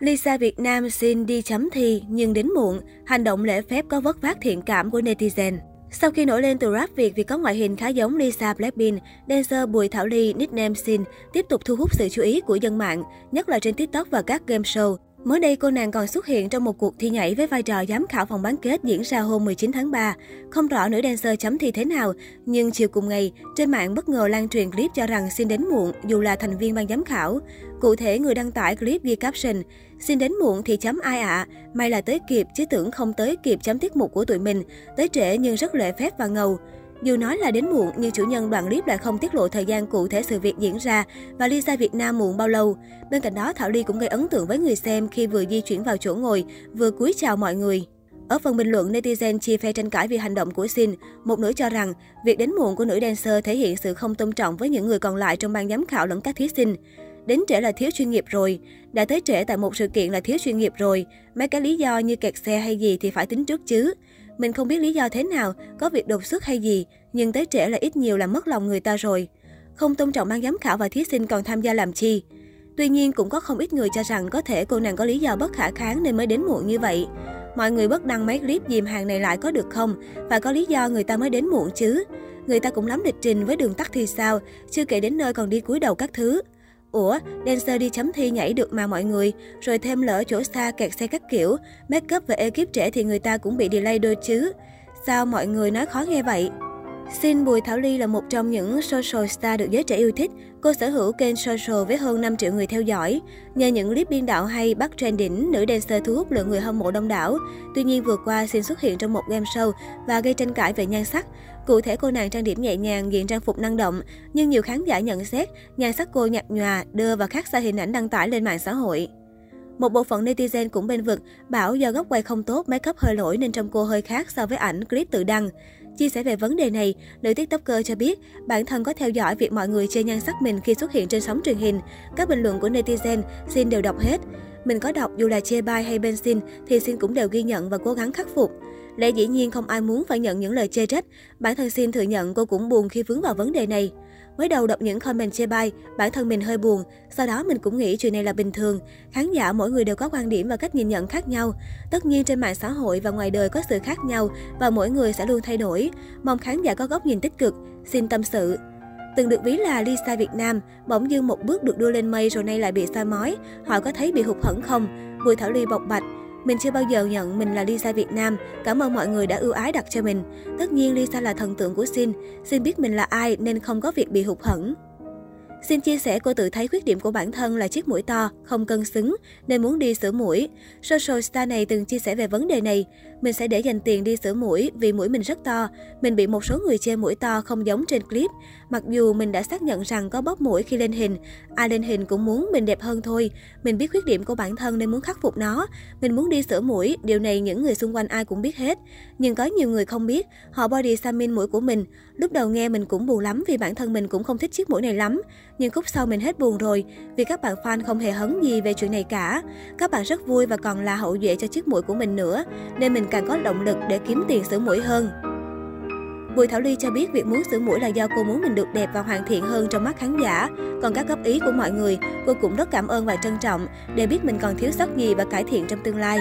Lisa Việt Nam xin đi chấm thi nhưng đến muộn, hành động lễ phép có vất vát thiện cảm của netizen. Sau khi nổi lên từ rap Việt vì có ngoại hình khá giống Lisa Blackpink, dancer Bùi Thảo Ly nickname Sin tiếp tục thu hút sự chú ý của dân mạng, nhất là trên TikTok và các game show. Mới đây, cô nàng còn xuất hiện trong một cuộc thi nhảy với vai trò giám khảo vòng bán kết diễn ra hôm 19 tháng 3. Không rõ nữ dancer chấm thi thế nào, nhưng chiều cùng ngày, trên mạng bất ngờ lan truyền clip cho rằng xin đến muộn dù là thành viên ban giám khảo. Cụ thể, người đăng tải clip ghi caption, xin đến muộn thì chấm ai ạ, à? may là tới kịp chứ tưởng không tới kịp chấm tiết mục của tụi mình, tới trễ nhưng rất lễ phép và ngầu. Dù nói là đến muộn, nhưng chủ nhân đoạn clip lại không tiết lộ thời gian cụ thể sự việc diễn ra và Lisa Việt Nam muộn bao lâu. Bên cạnh đó, Thảo Ly cũng gây ấn tượng với người xem khi vừa di chuyển vào chỗ ngồi, vừa cúi chào mọi người. Ở phần bình luận, netizen chia phe tranh cãi vì hành động của Sin. Một nữ cho rằng, việc đến muộn của nữ dancer thể hiện sự không tôn trọng với những người còn lại trong ban giám khảo lẫn các thí sinh. Đến trễ là thiếu chuyên nghiệp rồi. Đã tới trễ tại một sự kiện là thiếu chuyên nghiệp rồi. Mấy cái lý do như kẹt xe hay gì thì phải tính trước chứ. Mình không biết lý do thế nào, có việc đột xuất hay gì, nhưng tới trễ là ít nhiều là mất lòng người ta rồi. Không tôn trọng ban giám khảo và thí sinh còn tham gia làm chi. Tuy nhiên cũng có không ít người cho rằng có thể cô nàng có lý do bất khả kháng nên mới đến muộn như vậy. Mọi người bất đăng mấy clip dìm hàng này lại có được không? Và có lý do người ta mới đến muộn chứ? Người ta cũng lắm lịch trình với đường tắt thì sao? Chưa kể đến nơi còn đi cúi đầu các thứ. Ủa, dancer đi chấm thi nhảy được mà mọi người, rồi thêm lỡ chỗ xa kẹt xe các kiểu, make up và ekip trẻ thì người ta cũng bị delay đôi chứ. Sao mọi người nói khó nghe vậy? Xin Bùi Thảo Ly là một trong những social star được giới trẻ yêu thích. Cô sở hữu kênh social với hơn 5 triệu người theo dõi. Nhờ những clip biên đạo hay bắt trend đỉnh, nữ dancer thu hút lượng người hâm mộ đông đảo. Tuy nhiên vừa qua xin xuất hiện trong một game show và gây tranh cãi về nhan sắc. Cụ thể cô nàng trang điểm nhẹ nhàng, diện trang phục năng động, nhưng nhiều khán giả nhận xét nhan sắc cô nhạt nhòa, đưa và khác xa hình ảnh đăng tải lên mạng xã hội. Một bộ phận netizen cũng bên vực, bảo do góc quay không tốt, make up hơi lỗi nên trông cô hơi khác so với ảnh clip tự đăng. Chia sẻ về vấn đề này, nữ tiktoker cho biết bản thân có theo dõi việc mọi người chê nhan sắc mình khi xuất hiện trên sóng truyền hình. Các bình luận của netizen xin đều đọc hết. Mình có đọc dù là chê bai hay bên xin thì xin cũng đều ghi nhận và cố gắng khắc phục. Lẽ dĩ nhiên không ai muốn phải nhận những lời chê trách. Bản thân xin thừa nhận cô cũng buồn khi vướng vào vấn đề này. Mới đầu đọc những comment chê bai, bản thân mình hơi buồn, sau đó mình cũng nghĩ chuyện này là bình thường. Khán giả mỗi người đều có quan điểm và cách nhìn nhận khác nhau. Tất nhiên trên mạng xã hội và ngoài đời có sự khác nhau và mỗi người sẽ luôn thay đổi. Mong khán giả có góc nhìn tích cực. Xin tâm sự. Từng được ví là Lisa Việt Nam, bỗng dưng một bước được đưa lên mây rồi nay lại bị soi mói. Họ có thấy bị hụt hẫng không? Bùi Thảo Ly bộc bạch. Mình chưa bao giờ nhận mình là Lisa Việt Nam. Cảm ơn mọi người đã ưu ái đặt cho mình. Tất nhiên Lisa là thần tượng của Sin. Sin biết mình là ai nên không có việc bị hụt hẫng. Xin chia sẻ cô tự thấy khuyết điểm của bản thân là chiếc mũi to, không cân xứng, nên muốn đi sửa mũi. Social star này từng chia sẻ về vấn đề này. Mình sẽ để dành tiền đi sửa mũi vì mũi mình rất to. Mình bị một số người chê mũi to không giống trên clip. Mặc dù mình đã xác nhận rằng có bóp mũi khi lên hình. Ai lên hình cũng muốn mình đẹp hơn thôi. Mình biết khuyết điểm của bản thân nên muốn khắc phục nó. Mình muốn đi sửa mũi, điều này những người xung quanh ai cũng biết hết. Nhưng có nhiều người không biết, họ body xamin mũi của mình. Lúc đầu nghe mình cũng buồn lắm vì bản thân mình cũng không thích chiếc mũi này lắm. Nhưng khúc sau mình hết buồn rồi vì các bạn fan không hề hấn gì về chuyện này cả. Các bạn rất vui và còn là hậu duệ cho chiếc mũi của mình nữa. Nên mình càng có động lực để kiếm tiền sửa mũi hơn. Bùi Thảo Ly cho biết việc muốn sửa mũi là do cô muốn mình được đẹp và hoàn thiện hơn trong mắt khán giả. Còn các góp ý của mọi người, cô cũng rất cảm ơn và trân trọng để biết mình còn thiếu sót gì và cải thiện trong tương lai.